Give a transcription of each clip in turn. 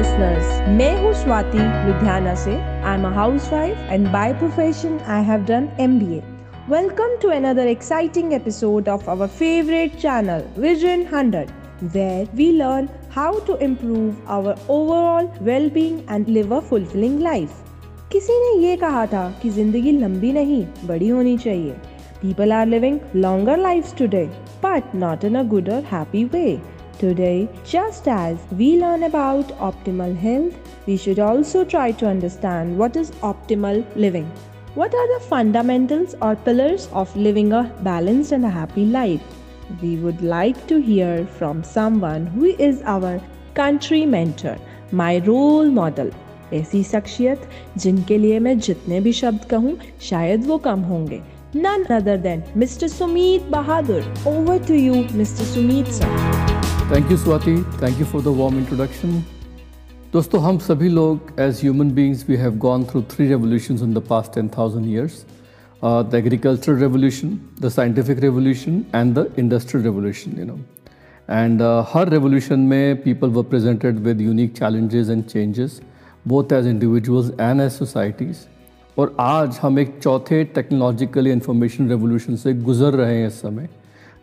listeners, मैं हूँ स्वाति लुधियाना से I am a housewife and by profession I have done MBA Welcome to another exciting episode of our favorite channel Vision 100 where we learn how to improve our overall well-being and live a fulfilling life. किसी ने ये कहा था कि ज़िंदगी लंबी नहीं बड़ी होनी चाहिए People are living longer lives today, but not in a good or happy way. Today, just as we learn about optimal health, we should also try to understand what is optimal living. What are the fundamentals or pillars of living a balanced and a happy life? We would like to hear from someone who is our country mentor, my role model. ऐसी शख्सियत जिनके लिए मैं जितने भी शब्द कहूँ शायद वो कम होंगे none other than Mr. Sumit Bahadur. Over to you, Mr. Sumit sir. Thank you Swati thank you for the warm introduction दोस्तों, हम सभी लोग as human beings we have gone through three revolution in the past ten thousand years the agricultural revolution the scientific revolution and the industrial revolution you know and her revolution में people were presented with unique challenges and changes both as individuals and as societies और आज हम एक चौथे technological information revolution से गुजर रहे हैं इस समय।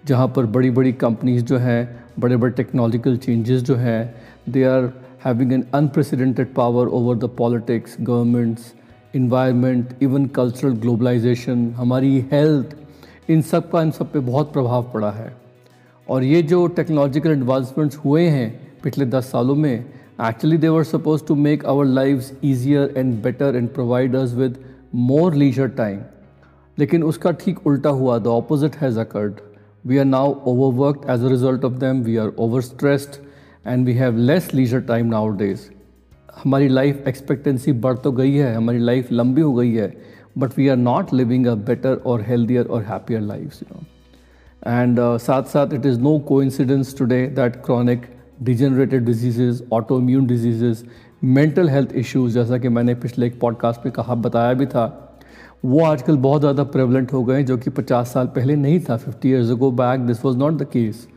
जहाँ पर बड़ी बड़ी कंपनीज़ जो हैं बड़े बड़े टेक्नोलॉजिकल चेंजेस जो हैं they are having an unprecedented power over the politics governments environment even cultural globalisation हमारी हेल्थ इन सब का, इन सब पे बहुत प्रभाव पड़ा है। और ये जो टेक्नोलॉजिकल एडवांसमेंट्स हुए हैं पिछले दस सालों में actually they were suppose to make our life easier and better and provide us with more leisure time लेकिन उसका ठीक उल्टा हुआ the opposite has occurred we are now overworked as a result of them. We are overstressed and we have less leisure time nowadays. हमारी life expectancy बढ़ तो गई है, हमारी लाइफ लंबी हो गई है but we are not living a better और हेल्दियर और हैप्पियर लाइफ एंड साथ साथ it is no coincidence today that chronic degenerated diseases auto immune diseases mental health issues जैसा कि मैंने पिछले एक पॉडकास्ट में कहा, बताया भी था वो आजकल बहुत ज़्यादा प्रेवलेंट हो गए हैं, जो कि 50 साल पहले नहीं था 50 years ago back this was not the case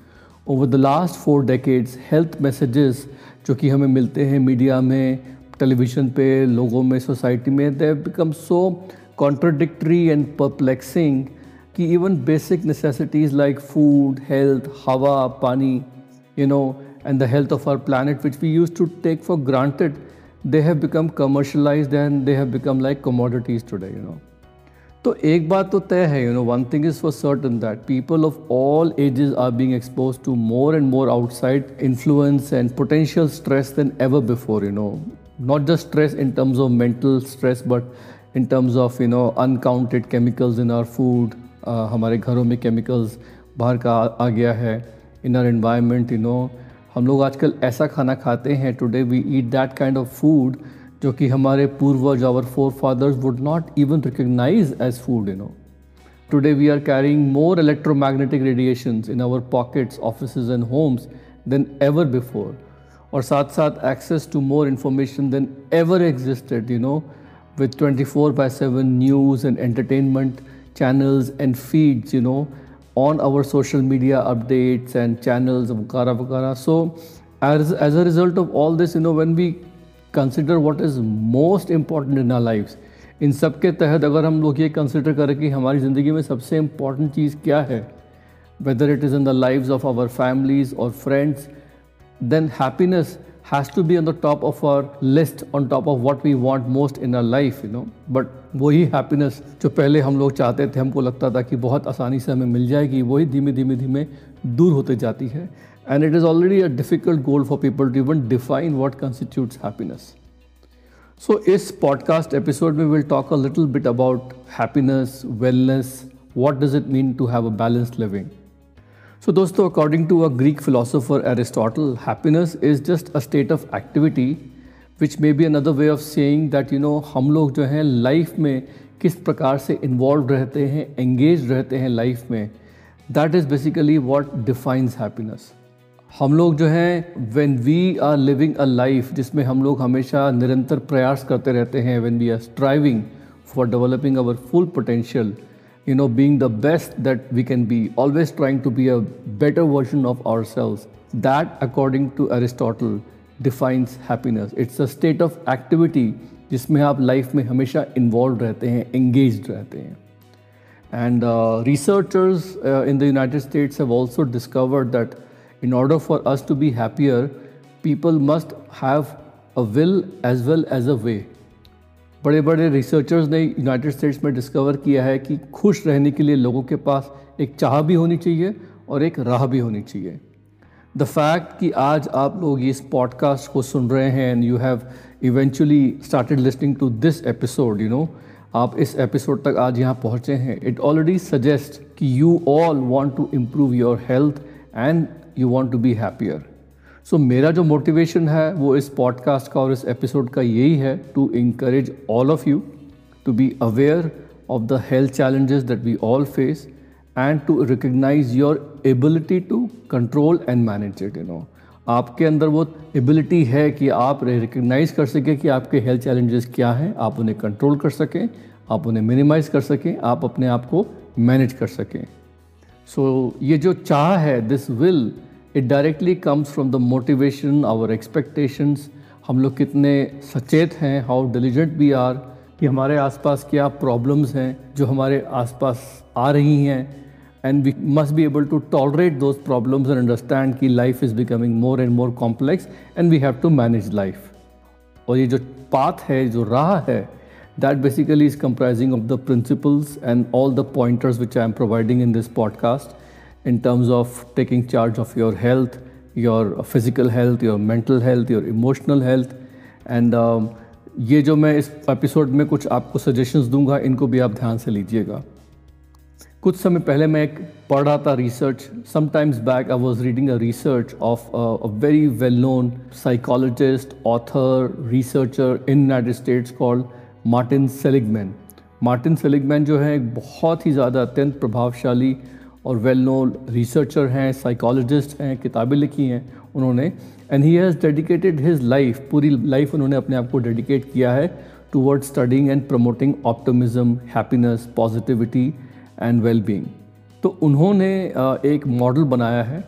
over the last four decades health messages जो कि हमें मिलते हैं मीडिया में टेलीविज़न पे, लोगों में सोसाइटी में they become so contradictory and perplexing कि even basic necessities like food health हवा, पानी you know and the health of our planet which we use to take for granted they have become commercialized and they have become like commodities today, you know. तो एक बात तो तय है you know one thing is for certain that people of all ages are being expose to more and more outside influence and potential stress than ever before you know not just stress in terms of mental stress but in terms of you know uncounted chemicals in our uh, हमारे घरों में chemicals बाहर का आ, गया है in our environment you know हम लोग आजकल ऐसा खाना खाते हैं today we eat that kind of food जो कि हमारे पूर्वज our forefathers would not even recognise as food you know today we are carrying more electromagnetic radiation in our pockets office and homes than ever before और साथ साथ access to more information than ever existed you know with twenty four by seven news and entertainment channels and feeds you know on our social media updates and channels वगैरह वगैरह so as as a result of all this you know when we consider what is most important in our life इन सब के तहत अगर हम लोग ये consider करें कि हमारी ज़िंदगी में सबसे इंपॉर्टेंट चीज़ क्या है whether it is in the life of our families और friends then happiness has to be on the top of our list, on top of what we want most in our life, you know. But वही happiness जो पहले हम लोग चाहते थे, हमको लगता था कि बहुत आसानी से हमें मिल जाएगी, वही धीमे धीमे धीमे दूर होते जाती है। And it is already a difficult goal for people to even define what constitutes happiness so इस पॉडकास्ट एपिसोड में will talk a little bit about happiness wellness what does it mean to have a balance living So, दोस्तों according to a Greek philosopher Aristotle, happiness is just a state of activity which may be another way of saying that you know हम लोग जो हैं life में किस प्रकार से involve रहते हैं एंगेज रहते हैं लाइफ में that is basically what defines happiness हम लोग जो हैं when we are living a life जिसमें हम लोग हमेशा निरंतर प्रयास करते रहते हैं when we are striving for developing our full potential you know, being the best that we can be, always trying to be a better version of ourselves. That, according to Aristotle, defines happiness it's a state of activity जिसमें आप life में हमेशा involve रहते हैं engage रहते हैं and researchers in the United States have also discovered that in order for us to be happier, people must have a will as well as a way. बड़े बड़े रिसर्चर्स ने United States में discover किया है कि खुश रहने के लिए लोगों के पास एक चाह भी होनी चाहिए और एक राह भी होनी चाहिए। द फैक्ट कि आज आप लोग इस पॉडकास्ट को सुन रहे हैं and you have eventually started listening to this episode you know आप इस एपिसोड तक आज यहाँ पहुँचे हैं। इट ऑलरेडी सजेस्ट कि you all want to improve your health and you want to be happier so मेरा जो मोटिवेशन है, वो इस पॉडकास्ट का और इस एपिसोड का यही है to encourage all of you to be aware of the health challenges that we all face and to recognize your ability to control and manage it you know आपके अंदर वो एबिलिटी है कि आप रिकग्नाइज कर सकें कि आपके हेल्थ चैलेंजेस क्या हैं, आप उन्हें कंट्रोल कर सकें, आप उन्हें मिनिमाइज कर सकें, आप अपने आप को मैनेज कर सकें। सो ये जो चाह है this will it directly comes from the motivation our expectations हम लोग कितने सचेत हैं हाउ डिलीजेंट वी आर कि हमारे आसपास क्या प्रॉब्लम्स हैं, जो हमारे आसपास आ रही हैं. And we must be able to tolerate those problems and understand कि life is becoming more and more complex and we have to manage life और ये जो पाथ है, जो राह है that basically is comprising of the principles and all the pointers which I am providing in this podcast in terms of taking charge of your health, your physical health, your mental health, your emotional health. And um, ये जो मैं इस episode में कुछ आपको suggestions दूँगा इनको भी आप ध्यान से लीजिएगा कुछ समय पहले मैं एक पढ़ रहा था research sometimes back I was reading a research of a very well known psychologist author researcher in United States called Martin Seligman. Martin Seligman जो है, एक बहुत ही ज़्यादा अत्यंत प्रभावशाली और वेल नोन रिसर्चर हैं साइकोलॉजिस्ट हैं, किताबें लिखी हैं उन्होंने। And he has dedicated his life पूरी लाइफ उन्होंने अपने आप को डेडिकेट किया है toward studying and promoting optimism happiness positivity and well being तो उन्होंने एक मॉडल बनाया है।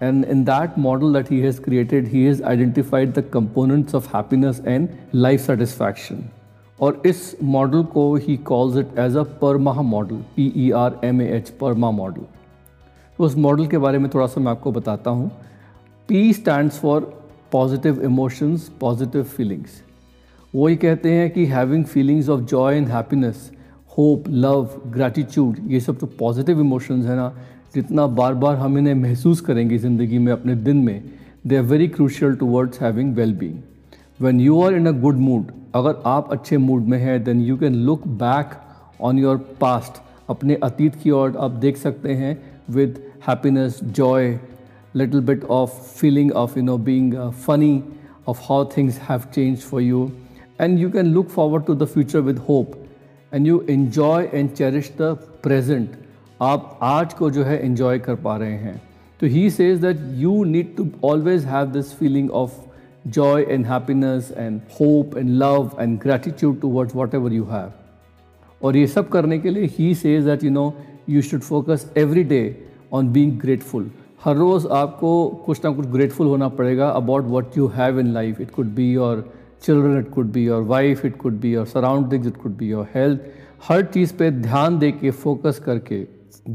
And in that model that he has created he has identified the components of happiness and life satisfaction और इस मॉडल को he calls it as a PERMA model P E R M A H PERMA model तो उस model के बारे में थोड़ा सा मैं आपको बताता हूँ। P stand for positive emotions positive feelings वो ये कहते हैं कि having feelings of joy and happiness hope love gratitude ये सब जो पॉजिटिव इमोशंस हैं ना। जितना बार बार हम इन्हें महसूस करेंगे ज़िंदगी में, अपने दिन में they are very crucial towards having well being when you are in a good mood अगर आप अच्छे मूड में हैं then you can look back on your past अपने अतीत की ओर आप देख सकते हैं with happiness joy little bit of feeling of you know being funny of how things have change for you and you can look forward to the future with hope and you enjoy and cherish the present आप आज को जो है enjoy कर पा रहे हैं. तो he says that you need to always have this feeling of joy and happiness and hope and love and gratitude towards whatever you have. और ये सब करने के लिए he says that you know you should focus every day on being grateful हर रोज़ आपको कुछ ना कुछ ग्रेटफुल होना पड़ेगा about what you have in life it could be your children it could be your wife it could be your surroundings it could be your health हर चीज़ पे ध्यान दे के फोकस करके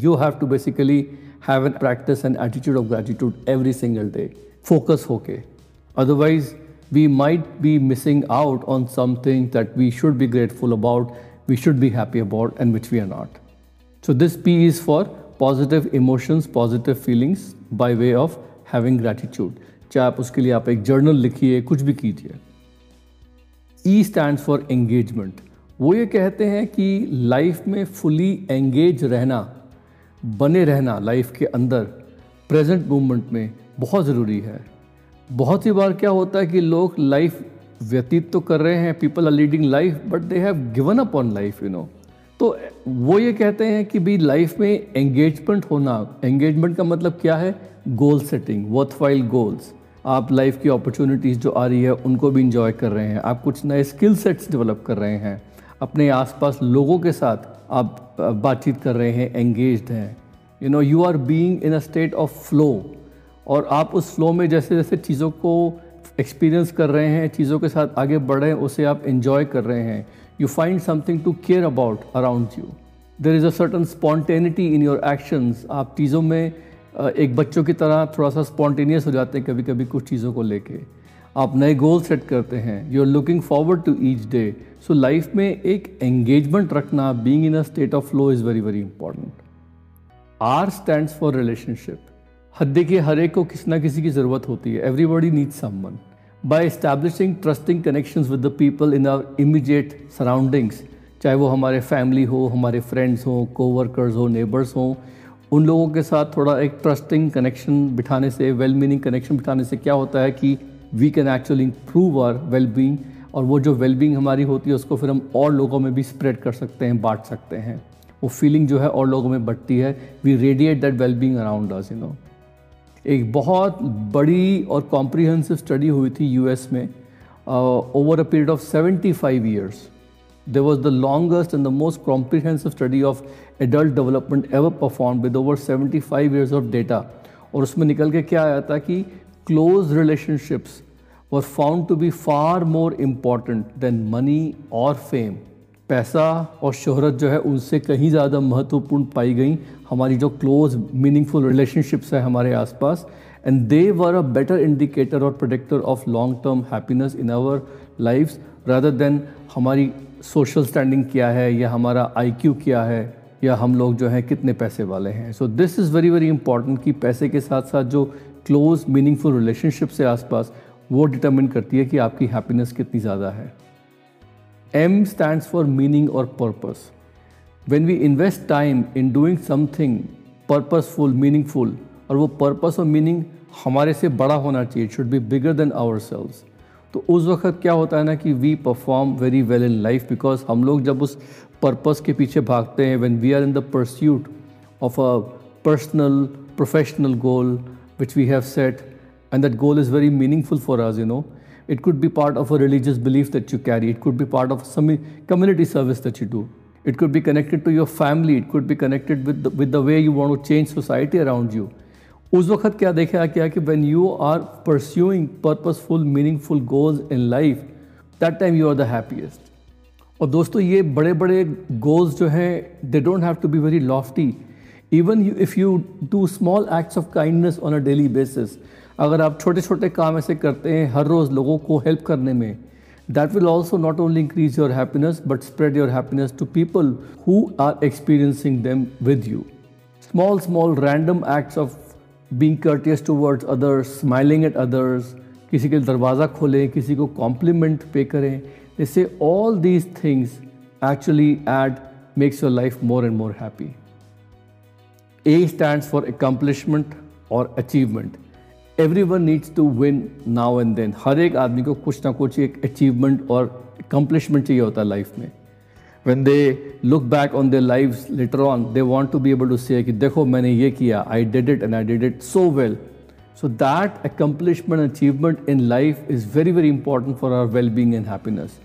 you have to basically have an practice and attitude of gratitude every single day focus होके. Otherwise, we might be missing out on something that we should be grateful about, we should be happy about, and which we are not. So, this P is for positive emotions, positive feelings by way of having gratitude. चाहे आप उसके लिए आप एक journal लिखिए कुछ भी कीजिए ई स्टैंड फॉर एंगेजमेंट वो ये कहते हैं कि लाइफ में फुली एंगेज रहना बने रहना लाइफ के अंदर प्रेजेंट मोमेंट में बहुत ज़रूरी है बहुत सी बार क्या होता है कि लोग लाइफ व्यतीत तो कर रहे हैं people are leading life but they have given up on life you know तो वो ये कहते हैं कि भी लाइफ में एंगेजमेंट होना एंगेजमेंट का मतलब क्या है? Goal setting worthwhile goals आप लाइफ की अपॉर्चुनिटीज़ जो आ रही है, उनको भी इंजॉय कर रहे हैं। आप कुछ नए स्किल सेट्स डेवलप कर रहे हैं। अपने आसपास लोगों के साथ आप बातचीत कर रहे हैं एंगेज्ड हैं। You know you are being in a state of flow और आप उस फ्लो में जैसे जैसे चीज़ों को एक्सपीरियंस कर रहे हैं, चीज़ों के साथ आगे बढ़ रहे हैं, उसे आप इन्जॉय कर रहे हैं। You find something to care about around you there is a certain spontaneity in your actions आप चीज़ों में एक बच्चों की तरह थोड़ा सा स्पॉन्टेनियस हो जाते हैं कभी कभी कुछ चीज़ों को लेके। आप नए गोल सेट करते हैं। You are looking forward to each day so life में एक एंगेजमेंट रखना being in a state of flow is very very important R stand for relationship हद देखिए हर एक को किसी ना किसी की ज़रूरत होती है। Everybody need someone by establishing trusting connections with the people in our immediate surroundings चाहे वो हमारे फैमिली हो, हमारे फ्रेंड्स हों कोवर्कर्स हो नेबर्स हों, उन लोगों के साथ थोड़ा एक ट्रस्टिंग कनेक्शन बिठाने से वेल मीनिंग कनेक्शन बिठाने से क्या होता है कि we can actually improve our well being और वो जो वेल बींग हमारी होती है, उसको फिर हम और लोगों में भी स्प्रेड कर सकते हैं, बांट सकते हैं। वो फीलिंग जो है और लोगों में बढ़ती है। We radiate that well being around us you know एक बहुत बड़ी और कॉम्प्रीहेंसिव स्टडी हुई थी यूएस में over a period of 75 years there was the longest and the most comprehensive study of adult development ever perform with over 75 years of data और उसमें निकल के क्या आया था कि close relationships were found to be far more important than money और fame पैसा और शोहरत जो है उनसे कहीं ज़्यादा महत्वपूर्ण पाई गई। हमारी जो क्लोज मीनिंगफुल रिलेशनशिप्स है हमारे आसपास and they were a better indicator और predictor of long term happiness in our lives rather than हमारी सोशल स्टैंडिंग क्या है, या हमारा आईक्यू क्या है, या हम लोग जो हैं कितने पैसे वाले हैं। So this is very very important कि पैसे के साथ साथ जो क्लोज मीनिंगफुल रिलेशनशिप से आसपास, वो डिटर्मिन करती है कि आपकी हैप्पीनेस कितनी ज़्यादा है। M stands for meaning or purpose. When we invest time in doing something purposeful, meaningful, और वो पर्पस और मीनिंग हमारे से बड़ा होना चाहिए should be bigger than our selves तो उस वक्त क्या होता है ना कि we perform very well in life because हम लोग जब उस पर्पस के पीछे भागते हैं when we are in the pursuit of a personal professional goal which we have set and that goal is very meaningful for us you know It could be part of a religious belief that you carry. It could be part of some community service that you do. It could be connected to your family. It could be connected with the, with the way you want to change society around you. उस वक्त क्या देखा क्या कि when you are pursuing purposeful, meaningful goals in life, that time you are the happiest. और दोस्तों ये बड़े बड़े goals जो हैं they don't have to be very lofty. Even if you do small acts of kindness on a daily basis, अगर आप छोटे छोटे काम ऐसे करते हैं हर रोज़ लोगों को हेल्प करने में that will also not only increase your happiness but spread your happiness to people who are experiencing them with you small small random acts of being courteous towards others smiling at others किसी के दरवाज़ा खोलें, किसी को complement पे करें इससे all these things actually add makes your life more and more happy A stand for accomplishment और achievement everyone needs to win now and then हर एक आदमी को कुछ ना कुछ एक अचीवमेंट और अकम्पलिशमेंट चाहिए होता है लाइफ में when they look back on their life later on they want to be able to say कि देखो मैंने ये किया I did it and I did it so well so that accomplishment achievement in life is very very important for our well being and happiness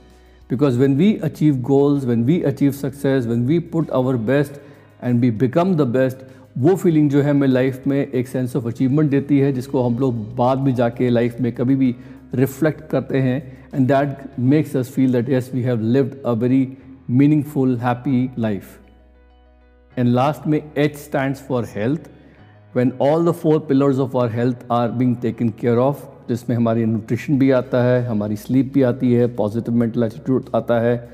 because when we achieve goals when we achieve success when we put our best and we become the best वो feeling जो है हमें life में एक sense of achievement देती है, जिसको हम लोग बाद में जाके लाइफ में कभी भी रिफ्लेक्ट करते हैं and that makes us feel that yes we have lived a very meaningful happy life and last में H stand for health when all the four pillars of our health are being taken care of जिसमें हमारी nutrition भी आता है, हमारी sleep भी आती है पॉजिटिव मेंटल एटीट्यूड आता है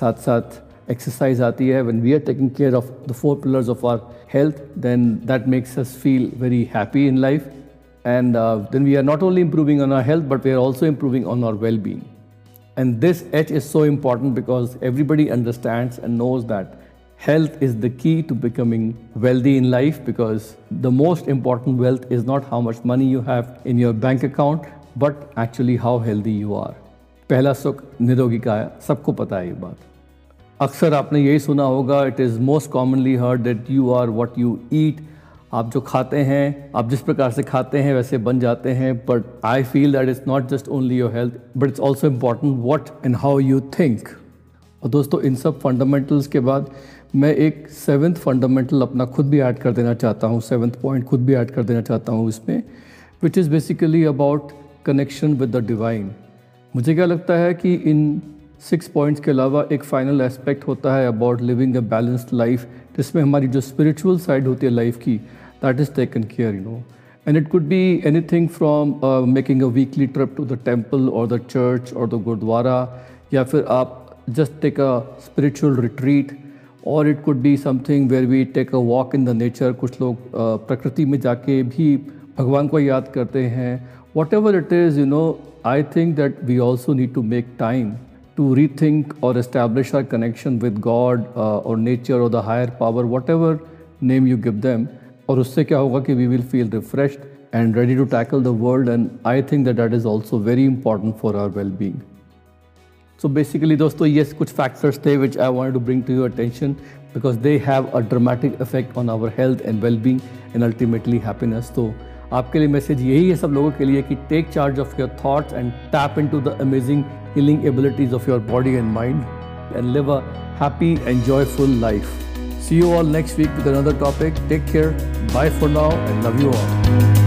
साथ साथ एक्सरसाइज आती है, when we are taking care of the four pillars of our health, then that makes us feel very happy in life. And uh, then we are not only improving on our health, but we are also improving on our well-being. And this H is so important because everybody understands and knows that health is the key to becoming wealthy in life because the most important wealth is not how much money you have in your bank account, but actually how healthy you are. पहला सुख निरोगी काया सबको पता है ये बात अक्सर आपने यही सुना होगा it is most commonly heard that you are what you eat आप जो खाते हैं, आप जिस प्रकार से खाते हैं, वैसे बन जाते हैं but I feel that is not just only your health but it's also important what and how you think और दोस्तों, इन सब फंडामेंटल्स के बाद मैं एक सेवन्थ फंडामेंटल अपना खुद भी ऐड कर देना चाहता हूँ सेवन्थ पॉइंट खुद भी ऐड कर देना चाहता हूँ इसमें which is basically about connection with the divine मुझे क्या लगता है कि इन सिक्स पॉइंट्स के अलावा एक फाइनल एस्पेक्ट होता है about living a balanced life जिसमें हमारी जो स्पिरिचुअल साइड होती है लाइफ की that is taken care you know and it could be anything from making a weekly trip to the temple और द चर्च और द गुरुद्वारा या फिर आप just take a spiritual retreat और it could be something where we take a walk in the nature कुछ लोग uh, प्रकृति में जाके भी भगवान को याद करते हैं। Whatever it is you know I think that we also need to make time to rethink or establish our connection with God uh, or nature or the higher power, whatever name you give them. और उससे क्या होगा कि we will feel refreshed and ready to tackle the world and I think that that is also very important for our well-being. So basically दोस्तों ये कुछ factors थे which I wanted to bring to your attention because they have a dramatic effect on our health and well-being and ultimately happiness. तो आपके लिए message यही है सब लोगों के लिए कि take charge of your thoughts and tap into the amazing healing abilities of your body and mind and live a happy and joyful life. See you all next week with another topic. Take care. Bye for now and love you all.